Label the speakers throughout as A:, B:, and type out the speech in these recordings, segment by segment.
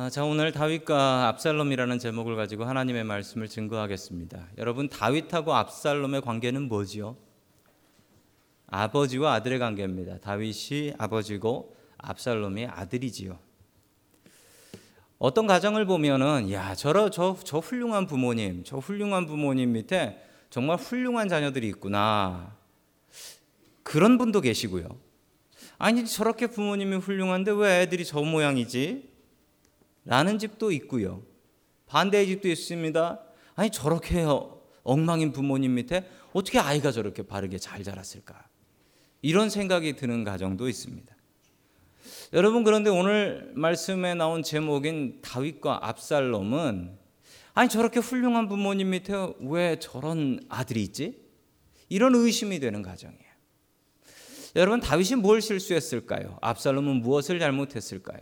A: 아, 자 오늘 다윗과 압살롬이라는 제목을 가지고 하나님의 말씀을 증거하겠습니다. 여러분 다윗하고 압살롬의 관계는 뭐지요? 아버지와 아들의 관계입니다. 다윗이 아버지고 압살롬이 아들이지요. 어떤 가정을 보면은 야 저러 저, 저 훌륭한 부모님, 저 훌륭한 부모님 밑에 정말 훌륭한 자녀들이 있구나. 그런 분도 계시고요. 아니 저렇게 부모님이 훌륭한데 왜 애들이 저 모양이지? 라는 집도 있고요. 반대의 집도 있습니다. 아니 저렇게 엉망인 부모님 밑에 어떻게 아이가 저렇게 바르게 잘 자랐을까? 이런 생각이 드는 가정도 있습니다. 여러분 그런데 오늘 말씀에 나온 제목인 다윗과 압살롬은 아니 저렇게 훌륭한 부모님 밑에 왜 저런 아들이 있지? 이런 의심이 되는 가정이에요. 여러분 다윗이 뭘 실수했을까요? 압살롬은 무엇을 잘못했을까요?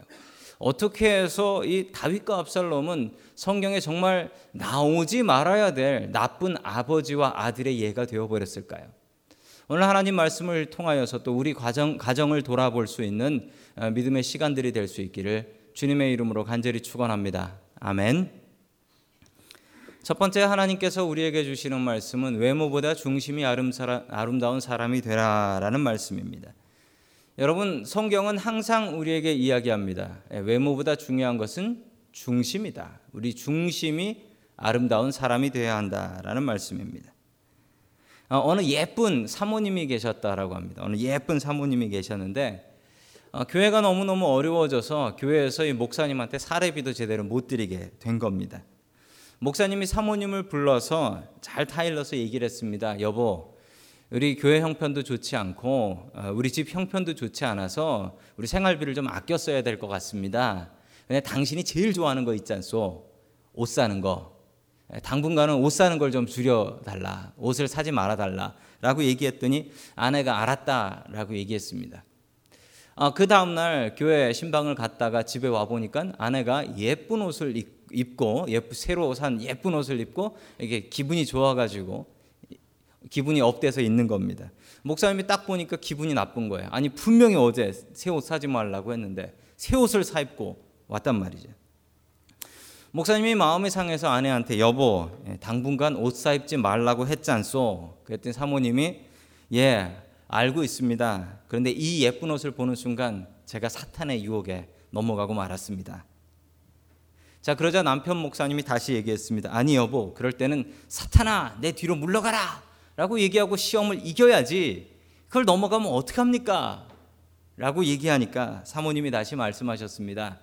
A: 어떻게 해서 이 다윗과 압살롬은 성경에 정말 나오지 말아야 될 나쁜 아버지와 아들의 예가 되어 버렸을까요? 오늘 하나님 말씀을 통하여서 또 우리 가정 가정을 돌아볼 수 있는 어, 믿음의 시간들이 될 수 있기를 주님의 이름으로 간절히 축원합니다. 아멘. 첫 번째 하나님께서 우리에게 주시는 말씀은 외모보다 중심이 아름다운 사람이 되라라는 말씀입니다. 여러분 성경은 항상 우리에게 이야기합니다. 예, 외모보다 중요한 것은 중심이다. 우리 중심이 아름다운 사람이 되어야 한다라는 말씀입니다. 어, 어느 예쁜 사모님이 계셨다라고 합니다. 어느 예쁜 사모님이 계셨는데 어, 교회가 너무너무 어려워져서 교회에서 이 목사님한테 사례비도 제대로 못 드리게 된 겁니다. 목사님이 사모님을 불러서 잘 타일러서 얘기를 했습니다. 여보, 우리 교회 형편도 좋지 않고 어, 우리 집 형편도 좋지 않아서 우리 생활비를 좀 아껴 써야 될 것 같습니다. 그냥 당신이 제일 좋아하는 거 있지 않소? 옷 사는 거. 예, 당분간은 옷 사는 걸 좀 줄여 달라. 옷을 사지 말아 달라라고 얘기했더니 아내가 알았다라고 얘기했습니다. 어, 그 다음 날 교회 신방을 갔다가 집에 와 보니까 아내가 예쁜 옷을 입고 예쁘 새로 산 예쁜 옷을 입고 이게 기분이 좋아가지고 기분이 up돼서 있는 겁니다. 목사님이 딱 보니까 기분이 나쁜 거예요. 아니 분명히 어제 새 옷 사지 말라고 했는데 새 옷을 사 입고 왔단 말이죠. 목사님이 마음이 상해서 아내한테 여보 예, 당분간 옷 사 입지 말라고 했지 않소? 그랬더니 사모님이 예 알고 있습니다. 그런데 이 예쁜 옷을 보는 순간 제가 사탄의 유혹에 넘어가고 말았습니다. 자 그러자 남편 목사님이 다시 얘기했습니다. 아니 여보 그럴 때는 사탄아 내 뒤로 물러가라 라고 얘기하고 시험을 이겨야지 그걸 넘어가면 어떡합니까? 라고 얘기하니까 사모님이 다시 말씀하셨습니다.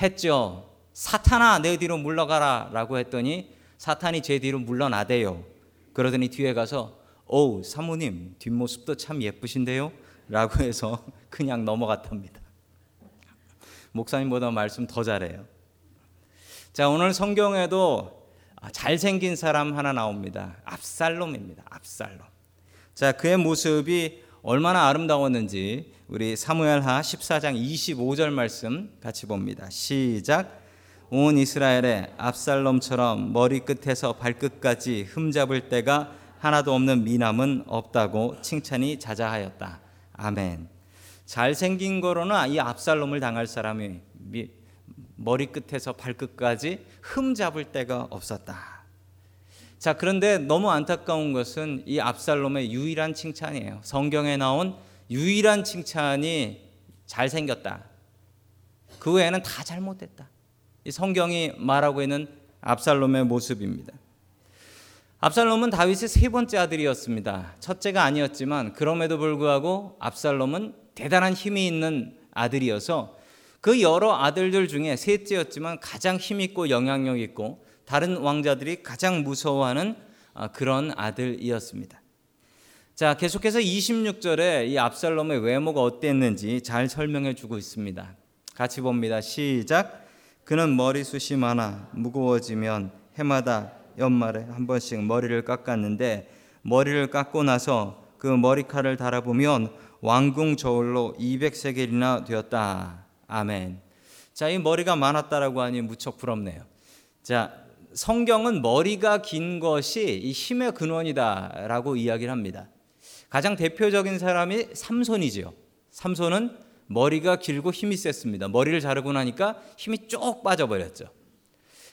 A: 했죠. 사탄아 내 뒤로 물러가라 라고 했더니 사탄이 제 뒤로 물러나대요. 그러더니 뒤에 가서 오 사모님 뒷모습도 참 예쁘신데요? 라고 해서 그냥 넘어갔답니다. 목사님보다 말씀 더 잘해요. 자 오늘 성경에도 아, 잘생긴 사람 하나 나옵니다. 압살롬입니다. 압살롬. 자, 그의 모습이 얼마나 아름다웠는지 우리 사무엘하 14장 25절 말씀 같이 봅니다. 시작. 온 이스라엘에 압살롬처럼 머리끝에서 발끝까지 흠잡을 때가 하나도 없는 미남은 없다고 칭찬이 자자하였다. 아멘. 잘생긴 거로는 이 압살롬을 당할 사람이 머리끝에서 발끝까지 흠 잡을 데가 없었다. 자, 그런데 너무 안타까운 것은 이 압살롬의 유일한 칭찬이에요. 성경에 나온 유일한 칭찬이 잘생겼다. 그 외에는 다 잘못됐다. 이 성경이 말하고 있는 압살롬의 모습입니다. 압살롬은 다윗의 세 번째 아들이었습니다. 첫째가 아니었지만 그럼에도 불구하고 압살롬은 대단한 힘이 있는 아들이어서 그 여러 아들들 중에 셋째였지만 가장 힘있고 영향력 있고 다른 왕자들이 가장 무서워하는 아, 그런 아들이었습니다. 자, 계속해서 26절에 이 압살롬의 외모가 어땠는지 잘 설명해 주고 있습니다. 같이 봅니다. 시작. 그는 머리숱이 많아 무거워지면 해마다 연말에 한 번씩 머리를 깎았는데 머리를 깎고 나서 그 머리칼을 달아보면 왕궁 저울로 200세겔이나 되었다. 아멘. 자, 이 머리가 많았다라고 하니 무척 부럽네요. 자, 성경은 머리가 긴 것이 이 힘의 근원이다라고 이야기를 합니다. 가장 대표적인 사람이 삼손이지요. 삼손은 머리가 길고 힘이 셌습니다. 머리를 자르고 나니까 힘이 쭉 빠져버렸죠.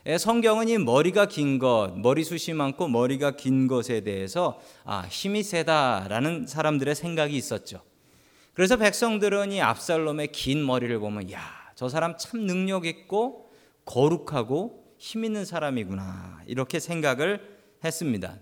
A: 예, 성경은 이 머리가 긴 것, 머리숱이 많고 머리가 긴 것에 대해서 아, 힘이 세다라는 사람들의 생각이 있었죠. 그래서 백성들은 이 압살롬의 긴 머리를 보면 야, 저 사람 참 능력 있고 거룩하고 힘 있는 사람이구나. 이렇게 생각을 했습니다.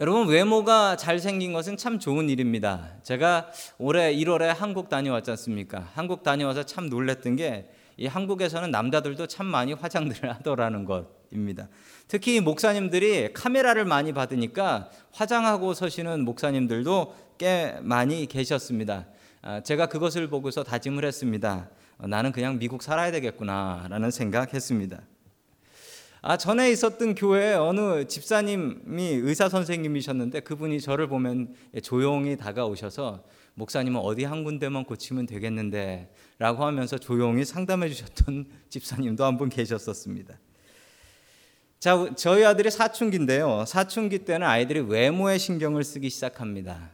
A: 여러분 외모가 잘생긴 것은 참 좋은 일입니다. 제가 올해 1월에 한국 다녀왔지 않습니까? 한국 다녀와서 참 놀랬던 게 이 한국에서는 남자들도 참 많이 화장들을 하더라는 것입니다. 특히 목사님들이 카메라를 많이 받으니까 화장하고 서시는 목사님들도 꽤 많이 계셨습니다. 아, 제가 그것을 보고서 다짐을 했습니다. 어, 나는 그냥 미국 살아야 되겠구나라는 생각했습니다. 아, 전에 있었던 교회에 어느 집사님이 의사 선생님이셨는데 그분이 저를 보면 조용히 다가오셔서 목사님은 어디 한 군데만 고치면 되겠는데 라고 하면서 조용히 상담해 주셨던 집사님도 한 분 계셨었습니다. 자, 저희 아들이 사춘기인데요. 사춘기 때는 아이들이 외모에 신경을 쓰기 시작합니다.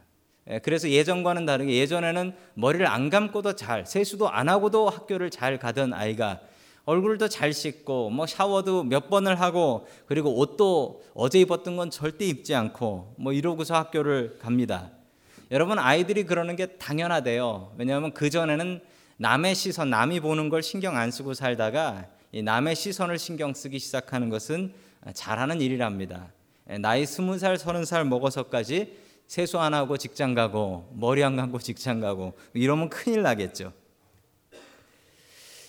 A: 예, 그래서 예전과는 다르게 예전에는 머리를 안 감고도 잘, 세수도 안 하고도 학교를 잘 가던 아이가 얼굴도 잘 씻고 뭐 샤워도 몇 번을 하고 그리고 옷도 어제 입었던 건 절대 입지 않고 뭐 이러고서 학교를 갑니다. 여러분 아이들이 그러는 게 당연하대요. 왜냐하면 그 전에는 남의 시선, 남이 보는 걸 신경 안 쓰고 살다가 남의 시선을 신경 쓰기 시작하는 것은 잘하는 일이랍니다. 나이 스무 살, 서른 살 먹어서까지 세수 안 하고 직장 가고 머리 안 감고 직장 가고 이러면 큰일 나겠죠.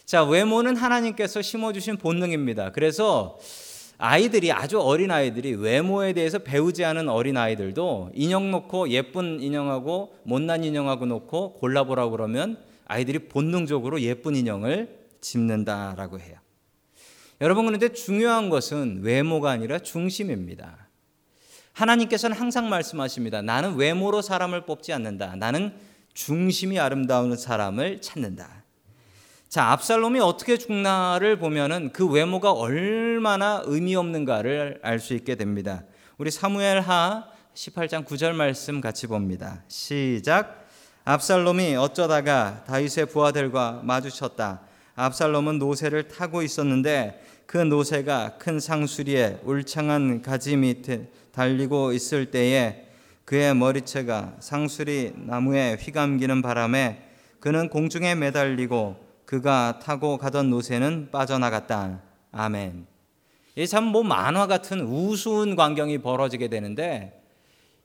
A: 자, 외모는 하나님께서 심어주신 본능입니다. 그래서 아이들이 아주 어린 아이들이 외모에 대해서 배우지 않은 어린 아이들도 인형 놓고 예쁜 인형하고 못난 인형하고 놓고 골라보라고 그러면 아이들이 본능적으로 예쁜 인형을 집는다라고 해요. 여러분 그런데 중요한 것은 외모가 아니라 중심입니다. 하나님께서는 항상 말씀하십니다. 나는 외모로 사람을 뽑지 않는다. 나는 중심이 아름다운 사람을 찾는다. 자, 압살롬이 어떻게 죽나를 보면은 그 외모가 얼마나 의미 없는가를 알 수 있게 됩니다. 우리 사무엘 하 18장 9절 말씀 같이 봅니다. 시작. 압살롬이 어쩌다가 다윗의 부하들과 마주쳤다. 압살롬은 노새를 타고 있었는데 그 노새가 큰 상수리에 울창한 가지 밑에 달리고 있을 때에 그의 머리채가 상수리 나무에 휘감기는 바람에 그는 공중에 매달리고 그가 타고 가던 노새는 빠져나갔다. 아멘. 이 참 뭐 만화 같은 우스운 광경이 벌어지게 되는데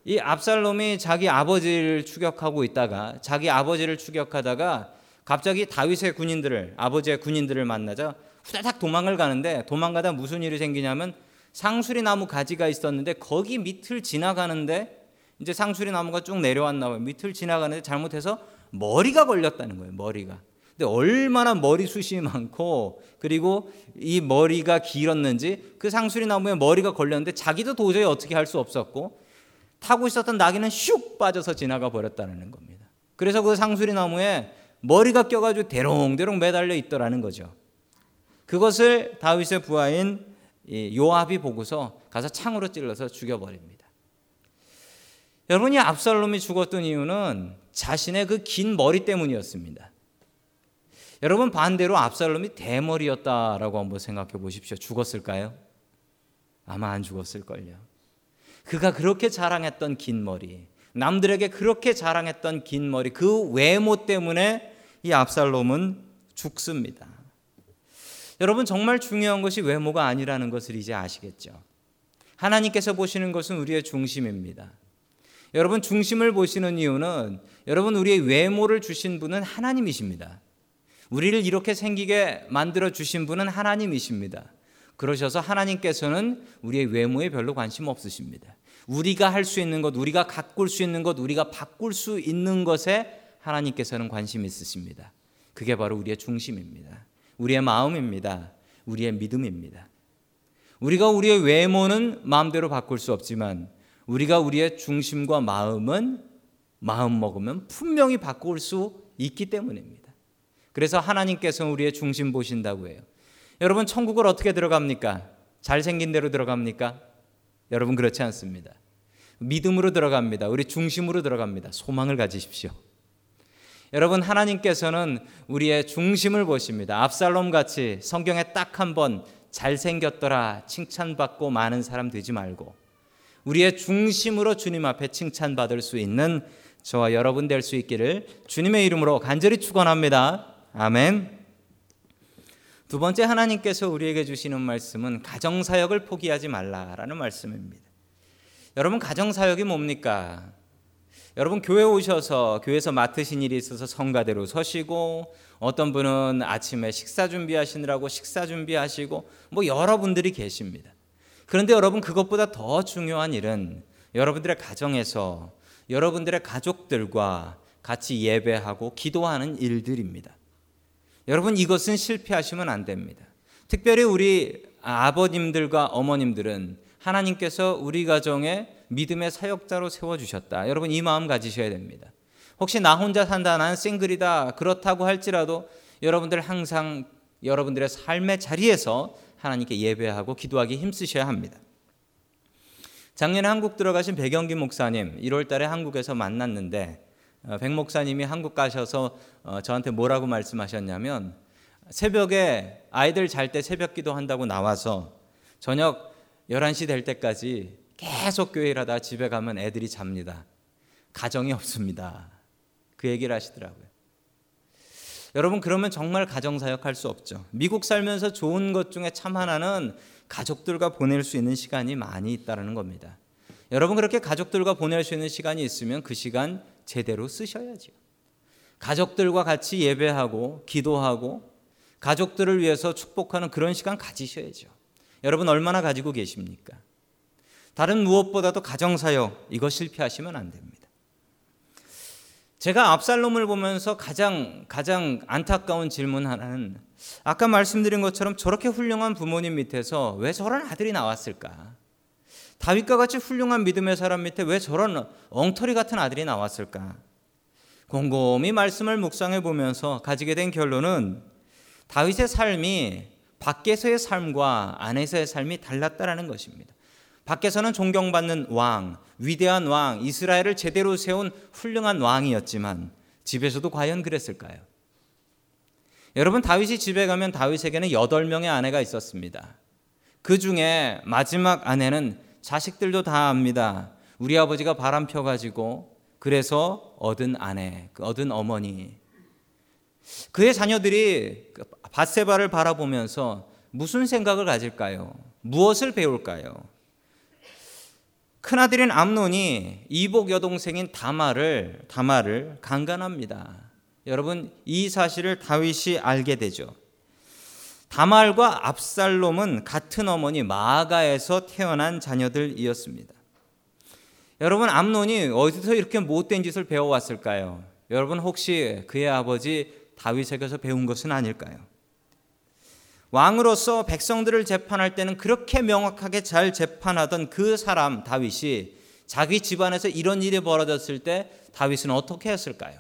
A: 이 압살롬이 자기 아버지를 추격하고 있다가 자기 아버지를 추격하다가 갑자기 다윗의 군인들을 아버지의 군인들을 만나자 후다닥 도망을 가는데 도망가다 무슨 일이 생기냐면 상수리 나무 가지가 있었는데 거기 밑을 지나가는데 이제 상수리 나무가 쭉 내려왔나 봐요. 밑을 지나가는데 잘못해서 머리가 걸렸다는 거예요. 머리가. 근데 얼마나 머리숱이 많고 그리고 이 머리가 길었는지 그 상수리 나무에 머리가 걸렸는데 자기도 도저히 어떻게 할 수 없었고 타고 있었던 나귀는 슉 빠져서 지나가 버렸다는 겁니다. 그래서 그 상수리 나무에 머리가 껴가지고 대롱대롱 매달려 있더라는 거죠. 그것을 다윗의 부하인 요압이 보고서 가서 창으로 찔러서 죽여버립니다. 여러분이 압살롬이 죽었던 이유는 자신의 그 긴 머리 때문이었습니다. 여러분 반대로 압살롬이 대머리였다라고 한번 생각해 보십시오. 죽었을까요? 아마 안 죽었을걸요. 그가 그렇게 자랑했던 긴 머리, 남들에게 그렇게 자랑했던 긴 머리, 그 외모 때문에 이 압살롬은 죽습니다. 여러분 정말 중요한 것이 외모가 아니라는 것을 이제 아시겠죠. 하나님께서 보시는 것은 우리의 중심입니다. 여러분 중심을 보시는 이유는 여러분 우리의 외모를 주신 분은 하나님이십니다. 우리를 이렇게 생기게 만들어 주신 분은 하나님이십니다. 그러셔서 하나님께서는 우리의 외모에 별로 관심 없으십니다. 우리가 할 수 있는 것, 우리가 가꿀 수 있는 것, 우리가 바꿀 수 있는 것에 하나님께서는 관심 있으십니다. 그게 바로 우리의 중심입니다. 우리의 마음입니다. 우리의 믿음입니다. 우리가 우리의 외모는 마음대로 바꿀 수 없지만 우리가 우리의 중심과 마음은 마음 먹으면 분명히 바꿀 수 있기 때문입니다. 그래서 하나님께서 우리의 중심 보신다고 해요. 여러분 천국을 어떻게 들어갑니까? 잘생긴 대로 들어갑니까? 여러분 그렇지 않습니다. 믿음으로 들어갑니다. 우리 중심으로 들어갑니다. 소망을 가지십시오. 여러분 하나님께서는 우리의 중심을 보십니다. 압살롬 같이 성경에 딱 한 번 잘생겼더라 칭찬받고 많은 사람 되지 말고 우리의 중심으로 주님 앞에 칭찬받을 수 있는 저와 여러분 될 수 있기를 주님의 이름으로 간절히 축원합니다. 아멘. 두 번째 하나님께서 우리에게 주시는 말씀은 가정 사역을 포기하지 말라라는 말씀입니다. 여러분 가정 사역이 뭡니까? 여러분 교회 오셔서 교회에서 맡으신 일이 있어서 성가대로 서시고 어떤 분은 아침에 식사 준비하시느라고 식사 준비하시고 뭐 여러분들이 계십니다. 그런데 여러분 그것보다 더 중요한 일은 여러분들의 가정에서 여러분들의 가족들과 같이 예배하고 기도하는 일들입니다. 여러분 이것은 실패하시면 안 됩니다. 특별히 우리 아버님들과 어머님들은 하나님께서 우리 가정에 믿음의 사역자로 세워주셨다. 여러분 이 마음 가지셔야 됩니다. 혹시 나 혼자 산다, 난 싱글이다, 그렇다고 할지라도 여러분들 항상 여러분들의 삶의 자리에서 하나님께 예배하고 기도하기 힘쓰셔야 합니다. 작년에 한국 들어가신 백영기 목사님 1월 달에 한국에서 만났는데 어, 백 목사님이 한국 가셔서 어, 저한테 뭐라고 말씀하셨냐면 새벽에 아이들 잘 때 새벽 기도한다고 나와서 저녁 11시 될 때까지 계속 교회를 하다 집에 가면 애들이 잡니다. 가정이 없습니다. 그 얘기를 하시더라고요. 여러분 그러면 정말 가정 사역할 수 없죠. 미국 살면서 좋은 것 중에 참 하나는 가족들과 보낼 수 있는 시간이 많이 있다는 겁니다. 여러분 그렇게 가족들과 보낼 수 있는 시간이 있으면 그 시간 제대로 쓰셔야죠. 가족들과 같이 예배하고 기도하고 가족들을 위해서 축복하는 그런 시간 가지셔야죠. 여러분 얼마나 가지고 계십니까? 다른 무엇보다도 가정 사역 이거 실패하시면 안 됩니다. 제가 압살롬을 보면서 가장 가장 안타까운 질문 하나는 아까 말씀드린 것처럼 저렇게 훌륭한 부모님 밑에서 왜 저런 아들이 나왔을까? 다윗과 같이 훌륭한 믿음의 사람 밑에 왜 저런 엉터리 같은 아들이 나왔을까? 곰곰이 말씀을 묵상해 보면서 가지게 된 결론은 다윗의 삶이 밖에서의 삶과 안에서의 삶이 달랐다라는 것입니다. 밖에서는 존경받는 왕, 위대한 왕, 이스라엘을 제대로 세운 훌륭한 왕이었지만 집에서도 과연 그랬을까요? 여러분 다윗이 집에 가면 다윗에게는 여덟 명의 아내가 있었습니다. 그 중에 마지막 아내는 자식들도 다 압니다. 우리 아버지가 바람 펴가지고 그래서 얻은 아내, 그 얻은 어머니. 그의 자녀들이 그 바세바를 바라보면서 무슨 생각을 가질까요? 무엇을 배울까요? 큰아들인 암논이 이복 여동생인 다마를 다마를 강간합니다. 여러분 이 사실을 다윗이 알게 되죠. 다말과 압살롬은 같은 어머니 마가에서 태어난 자녀들이었습니다. 여러분 암논이 어디서 이렇게 못된 짓을 배워왔을까요? 여러분 혹시 그의 아버지 다윗에게서 배운 것은 아닐까요? 왕으로서 백성들을 재판할 때는 그렇게 명확하게 잘 재판하던 그 사람 다윗이 자기 집안에서 이런 일이 벌어졌을 때 다윗은 어떻게 했을까요?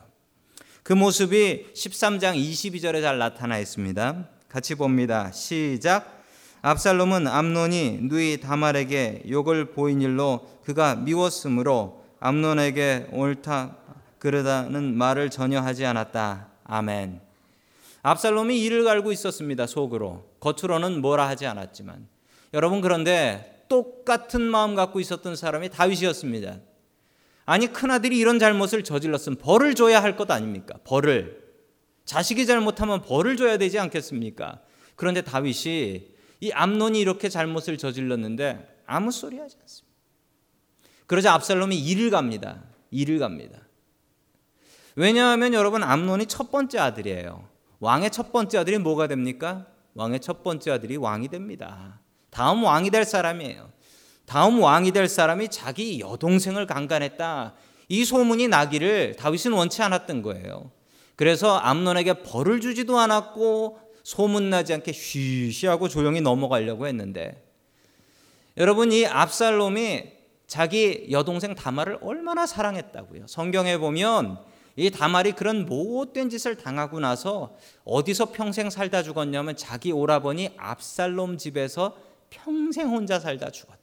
A: 그 모습이 13장 22절에 잘 나타나 있습니다. 같이 봅니다. 시작. 압살롬은 암논이 누이 다말에게 욕을 보인 일로 그가 미웠으므로 암논에게 옳다 그르다는 말을 전혀 하지 않았다. 아멘. 압살롬이 이를 갈고 있었습니다. 속으로. 겉으로는 뭐라 하지 않았지만. 여러분 그런데 똑같은 마음 갖고 있었던 사람이 다윗이었습니다. 아니 큰아들이 이런 잘못을 저질렀으면 벌을 줘야 할 것 아닙니까? 벌을. 자식이 잘못하면 벌을 줘야 되지 않겠습니까? 그런데 다윗이 이 암론이 이렇게 잘못을 저질렀는데 아무 소리 하지 않습니다. 그러자 압살롬이 일을 갑니다. 일을 갑니다. 왜냐하면 여러분 암론이 첫 번째 아들이에요. 왕의 첫 번째 아들이 뭐가 됩니까? 왕의 첫 번째 아들이 왕이 됩니다. 다음 왕이 될 사람이에요. 다음 왕이 될 사람이 자기 여동생을 강간했다. 이 소문이 나기를 다윗은 원치 않았던 거예요. 그래서 암론에게 벌을 주지도 않았고 소문나지 않게 쉬쉬하고 조용히 넘어가려고 했는데 여러분 이 압살롬이 자기 여동생 다말을 얼마나 사랑했다고요. 성경에 보면 이 다말이 그런 못된 짓을 당하고 나서 어디서 평생 살다 죽었냐면 자기 오라버니 압살롬 집에서 평생 혼자 살다 죽었대.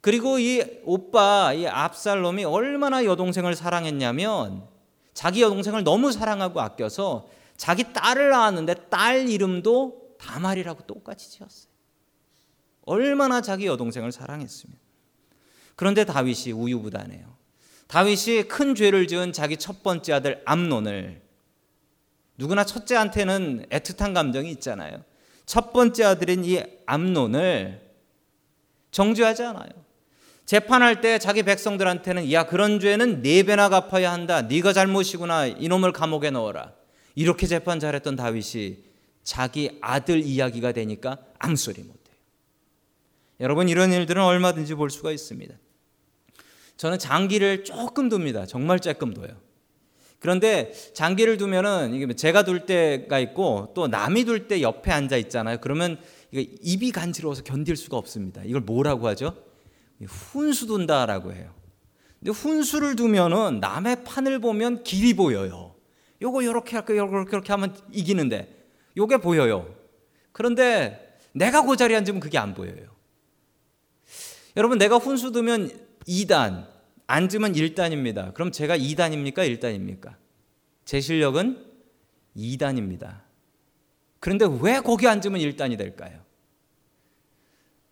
A: 그리고 이 오빠 이 압살롬이 얼마나 여동생을 사랑했냐면 자기 여동생을 너무 사랑하고 아껴서 자기 딸을 낳았는데 딸 이름도 다말이라고 똑같이 지었어요. 얼마나 자기 여동생을 사랑했으면. 그런데 다윗이 우유부단해요. 다윗이 큰 죄를 지은 자기 첫 번째 아들 암논을 누구나 첫째한테는 애틋한 감정이 있잖아요. 첫 번째 아들인 이 암논을 정죄하지 않아요. 재판할 때 자기 백성들한테는 야 그런 죄는 네 배나 갚아야 한다. 네가 잘못이구나. 이놈을 감옥에 넣어라. 이렇게 재판 잘했던 다윗이 자기 아들 이야기가 되니까 아무 소리 못해요. 여러분 이런 일들은 얼마든지 볼 수가 있습니다. 저는 장기를 조금 둡니다. 정말 조금 둬요. 그런데 장기를 두면은 이게 제가 둘 때가 있고 또 남이 둘 때 옆에 앉아 있잖아요. 그러면 입이 간지러워서 견딜 수가 없습니다. 이걸 뭐라고 하죠? 훈수 둔다라고 해요. 근데 훈수를 두면은 남의 판을 보면 길이 보여요. 요거 요렇게 할까 요렇게 요렇게 하면 이기는데 요게 보여요. 그런데 내가 그 자리에 앉으면 그게 안 보여요. 여러분 내가 훈수 두면 2단, 앉으면 1단입니다. 그럼 제가 2단입니까? 1단입니까? 제 실력은 2단입니다. 그런데 왜 거기 앉으면 1단이 될까요?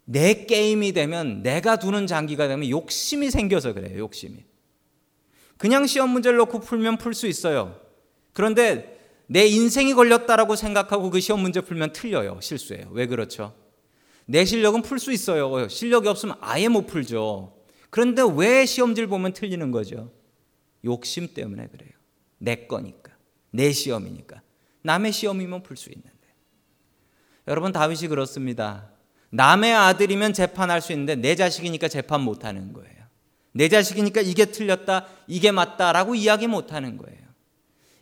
A: 내 게임이 되면 내가 두는 장기가 되면 욕심이 생겨서 그래요. 욕심이. 그냥 시험 문제를 놓고 풀면 풀 수 있어요. 그런데 내 인생이 걸렸다라고 생각하고 그 시험 문제 풀면 틀려요. 실수해요. 왜 그렇죠? 내 실력은 풀 수 있어요. 실력이 없으면 아예 못 풀죠. 그런데 왜 시험지를 보면 틀리는 거죠? 욕심 때문에 그래요. 내 거니까. 내 시험이니까. 남의 시험이면 풀 수 있는데. 여러분 다윗이 그렇습니다. 남의 아들이면 재판할 수 있는데 내 자식이니까 재판 못 하는 거예요. 내 자식이니까 이게 틀렸다, 이게 맞다라고 이야기 못 하는 거예요.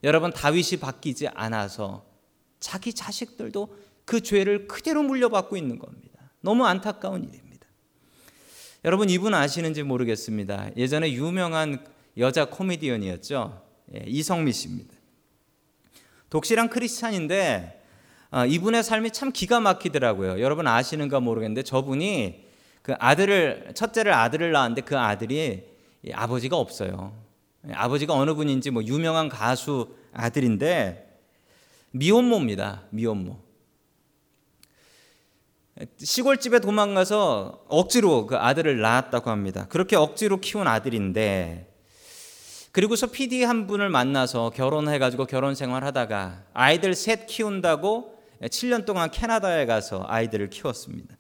A: 여러분 다윗이 바뀌지 않아서 자기 자식들도 그 죄를 그대로 물려받고 있는 겁니다. 너무 안타까운 일입니다. 여러분 이분 아시는지 모르겠습니다. 예전에 유명한 여자 코미디언이었죠. 예, 이성미 씨입니다. 독실한 크리스찬인데 아, 이분의 삶이 참 기가 막히더라고요. 여러분 아시는가 모르겠는데 저분이 그 아들을 첫째를 아들을 낳았는데 그 아들이 아버지가 없어요. 아버지가 어느 분인지 뭐 유명한 가수 아들인데 미혼모입니다. 미혼모. 시골집에 도망가서 억지로 그 아들을 낳았다고 합니다. 그렇게 억지로 키운 아들인데 그리고서 PD 한 분을 만나서 결혼해가지고 결혼 생활하다가 아이들 셋 키운다고 7년 동안 캐나다에 가서 아이들을 키웠습니다.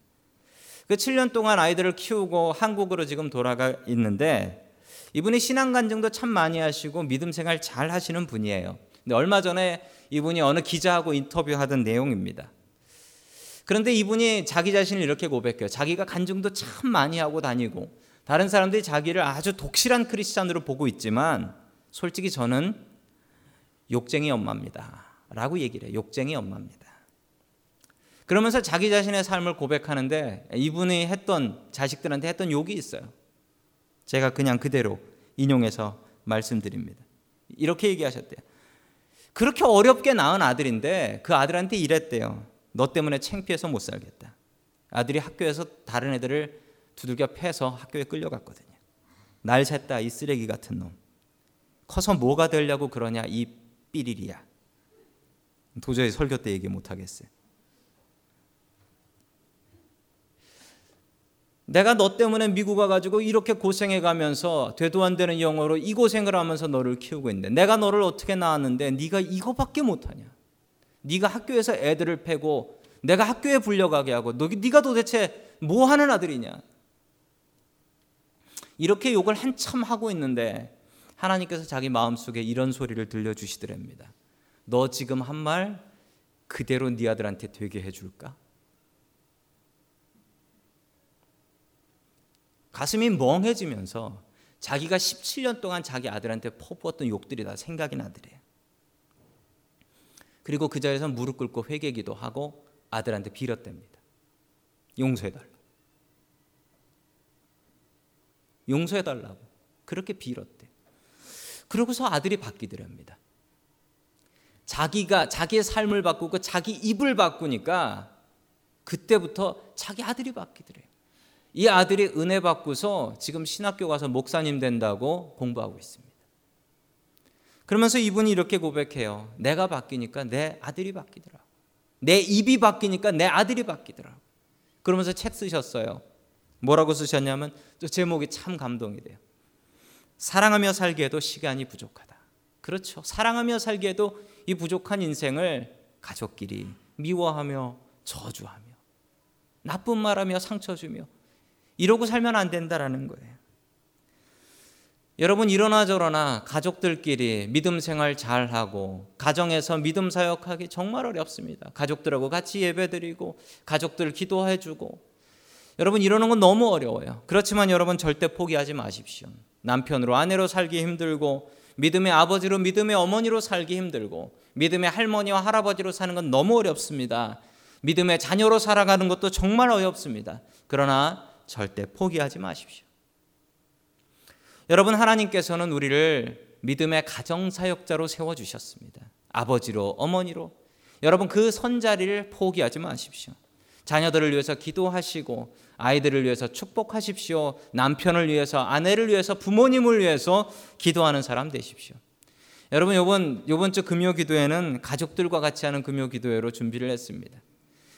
A: 그 7년 동안 아이들을 키우고 한국으로 지금 돌아가 있는데 이분이 신앙 간증도 참 많이 하시고 믿음 생활 잘 하시는 분이에요. 근데 얼마 전에 이분이 어느 기자하고 인터뷰하던 내용입니다. 그런데 이분이 자기 자신을 이렇게 고백해요. 자기가 간증도 참 많이 하고 다니고 다른 사람들이 자기를 아주 독실한 크리스찬으로 보고 있지만 솔직히 저는 욕쟁이 엄마입니다. 라고 얘기를 해요. 욕쟁이 엄마입니다. 그러면서 자기 자신의 삶을 고백하는데 이분이 했던 자식들한테 했던 욕이 있어요. 제가 그냥 그대로 인용해서 말씀드립니다. 이렇게 얘기하셨대요. 그렇게 어렵게 낳은 아들인데 그 아들한테 이랬대요. 너 때문에 창피해서 못 살겠다. 아들이 학교에서 다른 애들을 두들겨 패서 학교에 끌려갔거든요. 날 샜다 이 쓰레기 같은 놈. 커서 뭐가 되려고 그러냐 이 삐리리야. 도저히 설교 때 얘기 못 하겠어요. 내가 너 때문에 미국 와가지고 이렇게 고생해 가면서 되도 안 되는 영어로 이 고생을 하면서 너를 키우고 있는데 내가 너를 어떻게 낳았는데 네가 이거밖에 못하냐? 네가 학교에서 애들을 패고 내가 학교에 불려가게 하고 너, 네가 도대체 뭐 하는 아들이냐? 이렇게 욕을 한참 하고 있는데 하나님께서 자기 마음속에 이런 소리를 들려주시더랍니다. 너 지금 한 말 그대로 네 아들한테 되게 해줄까? 가슴이 멍해지면서 자기가 17년 동안 자기 아들한테 퍼부었던 욕들이 다 생각이 나더래요. 그리고 그 자리에서 무릎 꿇고 회개기도 하고 아들한테 빌었답니다. 용서해달라. 용서해달라고. 그렇게 빌었대. 그러고서 아들이 바뀌더랍니다. 자기가 자기의 삶을 바꾸고 자기 입을 바꾸니까 그때부터 자기 아들이 바뀌더래요. 이 아들이 은혜 받고서 지금 신학교 가서 목사님 된다고 공부하고 있습니다. 그러면서 이분이 이렇게 고백해요. 내가 바뀌니까 내 아들이 바뀌더라. 내 입이 바뀌니까 내 아들이 바뀌더라. 그러면서 책 쓰셨어요. 뭐라고 쓰셨냐면 또 제목이 참 감동이 돼요. 사랑하며 살기에도 시간이 부족하다. 그렇죠. 사랑하며 살기에도 이 부족한 인생을 가족끼리 미워하며 저주하며 나쁜 말하며 상처 주며 이러고 살면 안 된다라는 거예요. 여러분 이러나 저러나 가족들끼리 믿음 생활 잘 하고 가정에서 믿음 사역하기 정말 어렵습니다. 가족들하고 같이 예배드리고 가족들 기도해 주고 여러분 이러는 건 너무 어려워요. 그렇지만 여러분 절대 포기하지 마십시오. 남편으로 아내로 살기 힘들고 믿음의 아버지로 믿음의 어머니로 살기 힘들고 믿음의 할머니와 할아버지로 사는 건 너무 어렵습니다. 믿음의 자녀로 살아가는 것도 정말 어렵습니다. 그러나 절대 포기하지 마십시오. 여러분 하나님께서는 우리를 믿음의 가정 사역자로 세워 주셨습니다. 아버지로 어머니로 여러분 그 선자리를 포기하지 마십시오. 자녀들을 위해서 기도하시고 아이들을 위해서 축복하십시오. 남편을 위해서 아내를 위해서 부모님을 위해서 기도하는 사람 되십시오. 여러분 요번 요번 주 금요 기도회는 가족들과 같이 하는 금요 기도회로 준비를 했습니다.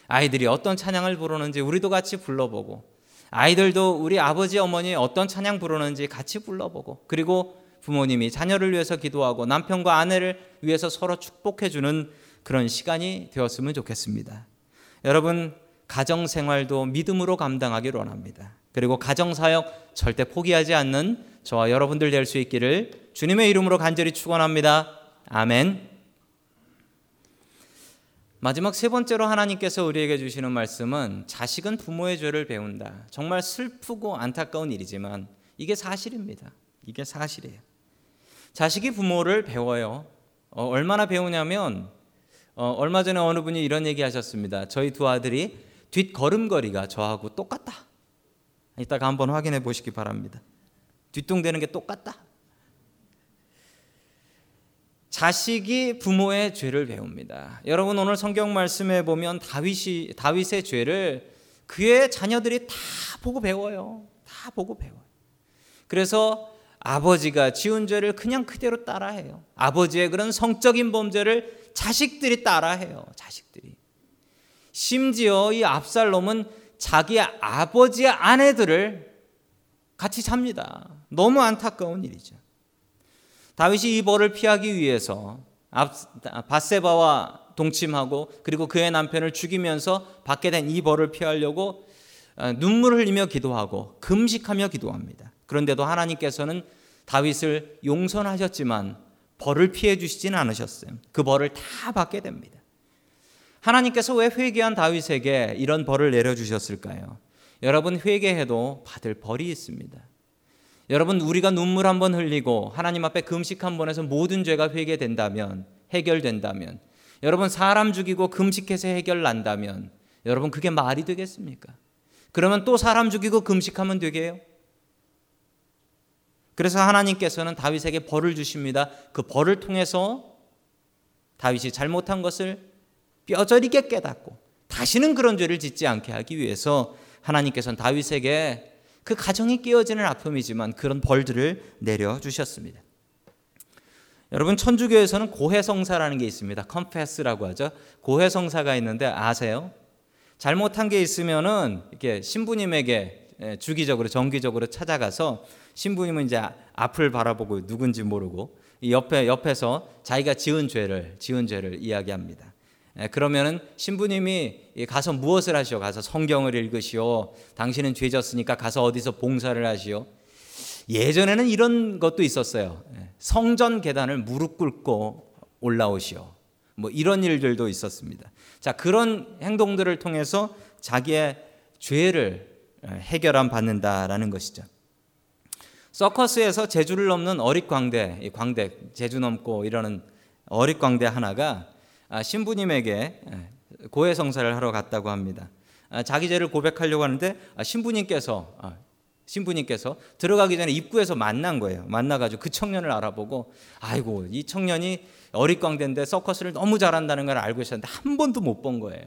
A: 아이들이 어떤 찬양을 부르는지 우리도 같이 불러보고 아이들도 우리 아버지 어머니 어떤 찬양 부르는지 같이 불러보고 그리고 부모님이 자녀를 위해서 기도하고 남편과 아내를 위해서 서로 축복해 주는 그런 시간이 되었으면 좋겠습니다. 여러분 가정 생활도 믿음으로 감당하기를 원합니다. 그리고 가정 사역 절대 포기하지 않는 저와 여러분들 될 수 있기를 주님의 이름으로 간절히 축원합니다. 아멘. 마지막 세 번째로 하나님께서 우리에게 주시는 말씀은 자식은 부모의 죄를 배운다. 정말 슬프고 안타까운 일이지만 이게 사실입니다. 이게 사실이에요. 자식이 부모를 배워요. 어, 얼마나 배우냐면 어, 얼마 전에 어느 분이 이런 얘기 하셨습니다. 저희 두 아들이 뒷걸음걸이가 저하고 똑같다. 이따가 한번 확인해 보시기 바랍니다. 뒤뚱대는 게 똑같다. 자식이 부모의 죄를 배웁니다. 여러분 오늘 성경 말씀에 보면 다윗이 다윗의 죄를 그의 자녀들이 다 보고 배워요. 다 보고 배워요. 그래서 아버지가 지은 죄를 그냥 그대로 따라해요. 아버지의 그런 성적인 범죄를 자식들이 따라해요. 자식들이. 심지어 이 압살롬은 자기 아버지의 아내들을 같이 삽니다. 너무 안타까운 일이죠. 다윗이 이 벌을 피하기 위해서 바세바와 동침하고 그리고 그의 남편을 죽이면서 받게 된 이 벌을 피하려고 어, 눈물을 흘리며 기도하고 금식하며 기도합니다. 그런데도 하나님께서는 다윗을 용서하셨지만 벌을 피해 주시지는 않으셨어요. 그 벌을 다 받게 됩니다. 하나님께서 왜 회개한 다윗에게 이런 벌을 내려 주셨을까요? 여러분 회개해도 받을 벌이 있습니다. 여러분 우리가 눈물 한 번 흘리고 하나님 앞에 금식 한번 해서 모든 죄가 회개된다면 해결된다면 여러분 사람 죽이고 금식해서 해결 난다면 여러분 그게 말이 되겠습니까? 그러면 또 사람 죽이고 금식하면 되게요? 그래서 하나님께서는 다윗에게 벌을 주십니다. 그 벌을 통해서 다윗이 잘못한 것을 뼈저리게 깨닫고 다시는 그런 죄를 짓지 않게 하기 위해서 하나님께서는 다윗에게 그 가정이 깨어지는 아픔이지만 그런 벌들을 내려 주셨습니다. 여러분 천주교에서는 고해성사라는 게 있습니다. 컨페스라고 하죠. 고해성사가 있는데 아세요? 잘못한 게 있으면은 이렇게 신부님에게 예, 주기적으로 정기적으로 찾아가서 신부님은 이제 앞을 바라보고 누군지 모르고 옆에 옆에서 자기가 지은 죄를 지은 죄를 이야기합니다. 예, 그러면은 신부님이 가서 무엇을 하시오? 가서 성경을 읽으시오. 당신은 죄졌으니까 가서 어디서 봉사를 하시오. 예전에는 이런 것도 있었어요. 예, 성전 계단을 무릎 꿇고 올라오시오. 뭐 이런 일들도 있었습니다. 자, 그런 행동들을 통해서 자기의 죄를 예, 해결함 받는다라는 것이죠. 서커스에서 제주를 넘는 어릿광대, 광대, 제주 넘고 이러는 어릿광대 하나가 아, 신부님에게 예, 고해성사를 하러 갔다고 합니다. 아, 자기 죄를 고백하려고 하는데 아, 신부님께서 신부님께서 들어가기 전에 입구에서 만난 거예요. 만나가지고 그 청년을 알아보고 아이고 이 청년이 어릿광대인데 서커스를 너무 잘한다는 걸 알고 있었는데 한 번도 못 본 거예요.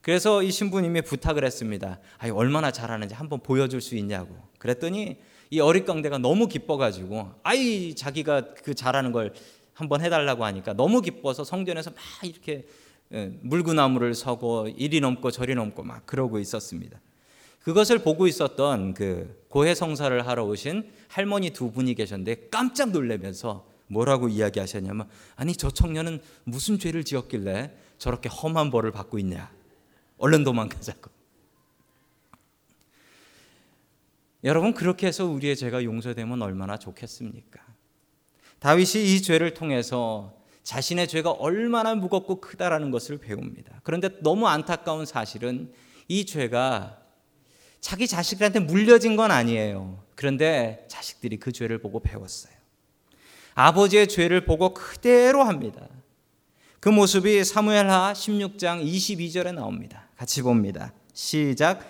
A: 그래서 이 신부님이 부탁을 했습니다. 아이 얼마나 잘하는지 한번 보여줄 수 있냐고. 그랬더니 이 어릿광대가 너무 기뻐가지고 아이 자기가 그 잘하는 걸 한번 해달라고 하니까 너무 기뻐서 성전에서 막 이렇게 예, 물구나무를 서고 이리 넘고 저리 넘고 막 그러고 있었습니다. 그것을 보고 있었던 그 고해 성사를 하러 오신 할머니 두 분이 계셨는데 깜짝 놀라면서 뭐라고 이야기하셨냐면 아니 저 청년은 무슨 죄를 지었길래 저렇게 험한 벌을 받고 있냐. 얼른 도망가자고. 여러분 그렇게 해서 우리의 죄가 용서되면 얼마나 좋겠습니까? 다윗이 이 죄를 통해서 자신의 죄가 얼마나 무겁고 크다라는 것을 배웁니다. 그런데 너무 안타까운 사실은 이 죄가 자기 자식들한테 물려진 건 아니에요. 그런데 자식들이 그 죄를 보고 배웠어요. 아버지의 죄를 보고 그대로 합니다. 그 모습이 사무엘하 16장 22절에 나옵니다. 같이 봅니다. 시작.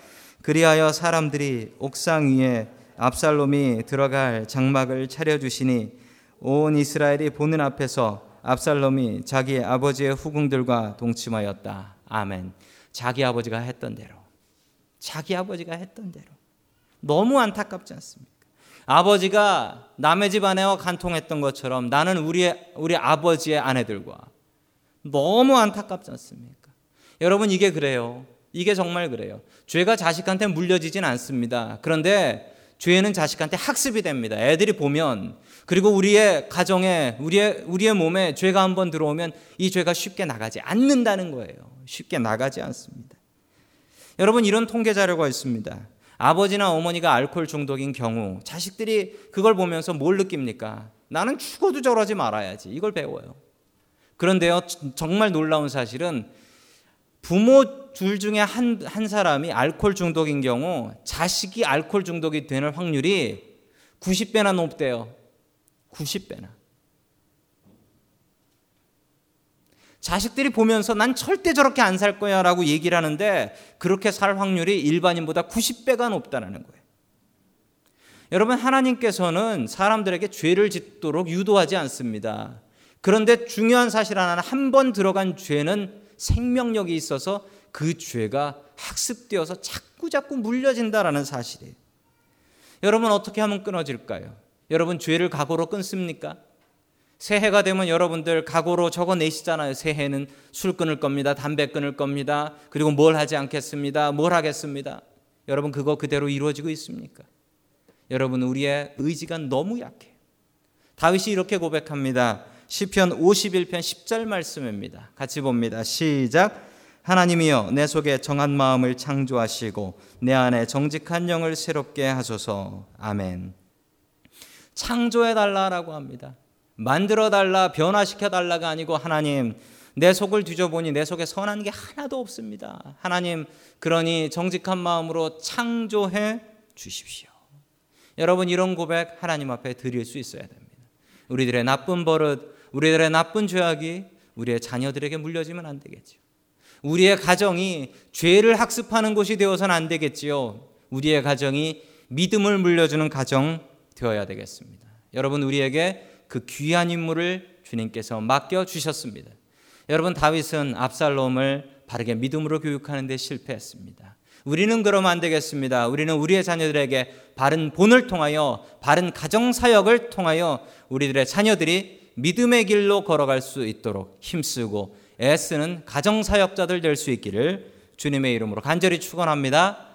A: 그리하여 사람들이 옥상 위에 압살롬이 들어갈 장막을 차려 주시니 온 이스라엘이 보는 앞에서 압살롬이 자기 아버지의 후궁들과 동침하였다. 아멘. 자기 아버지가 했던 대로. 자기 아버지가 했던 대로. 너무 안타깝지 않습니까? 아버지가 남의 집 아내와 간통했던 것처럼 나는 우리 우리 아버지의 아내들과 너무 안타깝지 않습니까? 여러분 이게 그래요. 이게 정말 그래요. 죄가 자식한테 물려지진 않습니다. 그런데 죄는 자식한테 학습이 됩니다. 애들이 보면 그리고 우리의 가정에 우리의 우리의 몸에 죄가 한번 들어오면 이 죄가 쉽게 나가지 않는다는 거예요. 쉽게 나가지 않습니다. 여러분 이런 통계 자료가 있습니다. 아버지나 어머니가 알코올 중독인 경우 자식들이 그걸 보면서 뭘 느낍니까? 나는 죽어도 저러지 말아야지. 이걸 배워요. 그런데요, 정말 놀라운 사실은 부모 둘 중에 한, 한 사람이 알코올 중독인 경우 자식이 알코올 중독이 되는 확률이 90배나 높대요. 90배나. 자식들이 보면서 난 절대 저렇게 안 살 거야 라고 얘기를 하는데 그렇게 살 확률이 일반인보다 90배가 높다는 거예요. 여러분, 하나님께서는 사람들에게 죄를 짓도록 유도하지 않습니다. 그런데 중요한 사실 하나는 한 번 들어간 죄는 생명력이 있어서 그 죄가 학습되어서 자꾸 자꾸 물려진다라는 사실이에요. 여러분 어떻게 하면 끊어질까요? 여러분 죄를 각오로 끊습니까? 새해가 되면 여러분들 각오로 적어 내시잖아요. 새해는 술 끊을 겁니다. 담배 끊을 겁니다. 그리고 뭘 하지 않겠습니다. 뭘 하겠습니다. 여러분 그거 그대로 이루어지고 있습니까? 여러분 우리의 의지가 너무 약해요. 다윗이 이렇게 고백합니다. 시편 51편 10절 말씀입니다. 같이 봅니다. 시작. 하나님이여 내 속에 정한 마음을 창조하시고 내 안에 정직한 영을 새롭게 하소서. 아멘. 창조해 달라라고 합니다. 만들어 달라, 변화시켜 달라가 아니고 하나님 내 속을 뒤져보니 내 속에 선한 게 하나도 없습니다. 하나님 그러니 정직한 마음으로 창조해 주십시오. 여러분 이런 고백 하나님 앞에 드릴 수 있어야 됩니다. 우리들의 나쁜 버릇, 우리들의 나쁜 죄악이 우리의 자녀들에게 물려지면 안 되겠죠. 우리의 가정이 죄를 학습하는 곳이 되어서는 안 되겠지요. 우리의 가정이 믿음을 물려주는 가정 되어야 되겠습니다. 여러분 우리에게 그 귀한 임무를 주님께서 맡겨 주셨습니다. 여러분 다윗은 압살롬을 바르게 믿음으로 교육하는 데 실패했습니다. 우리는 그러면 안 되겠습니다. 우리는 우리의 자녀들에게 바른 본을 통하여 바른 가정 사역을 통하여 우리들의 자녀들이 믿음의 길로 걸어갈 수 있도록 힘쓰고 애쓰는 가정 사역자들 될 수 있기를 주님의 이름으로 간절히 축원합니다.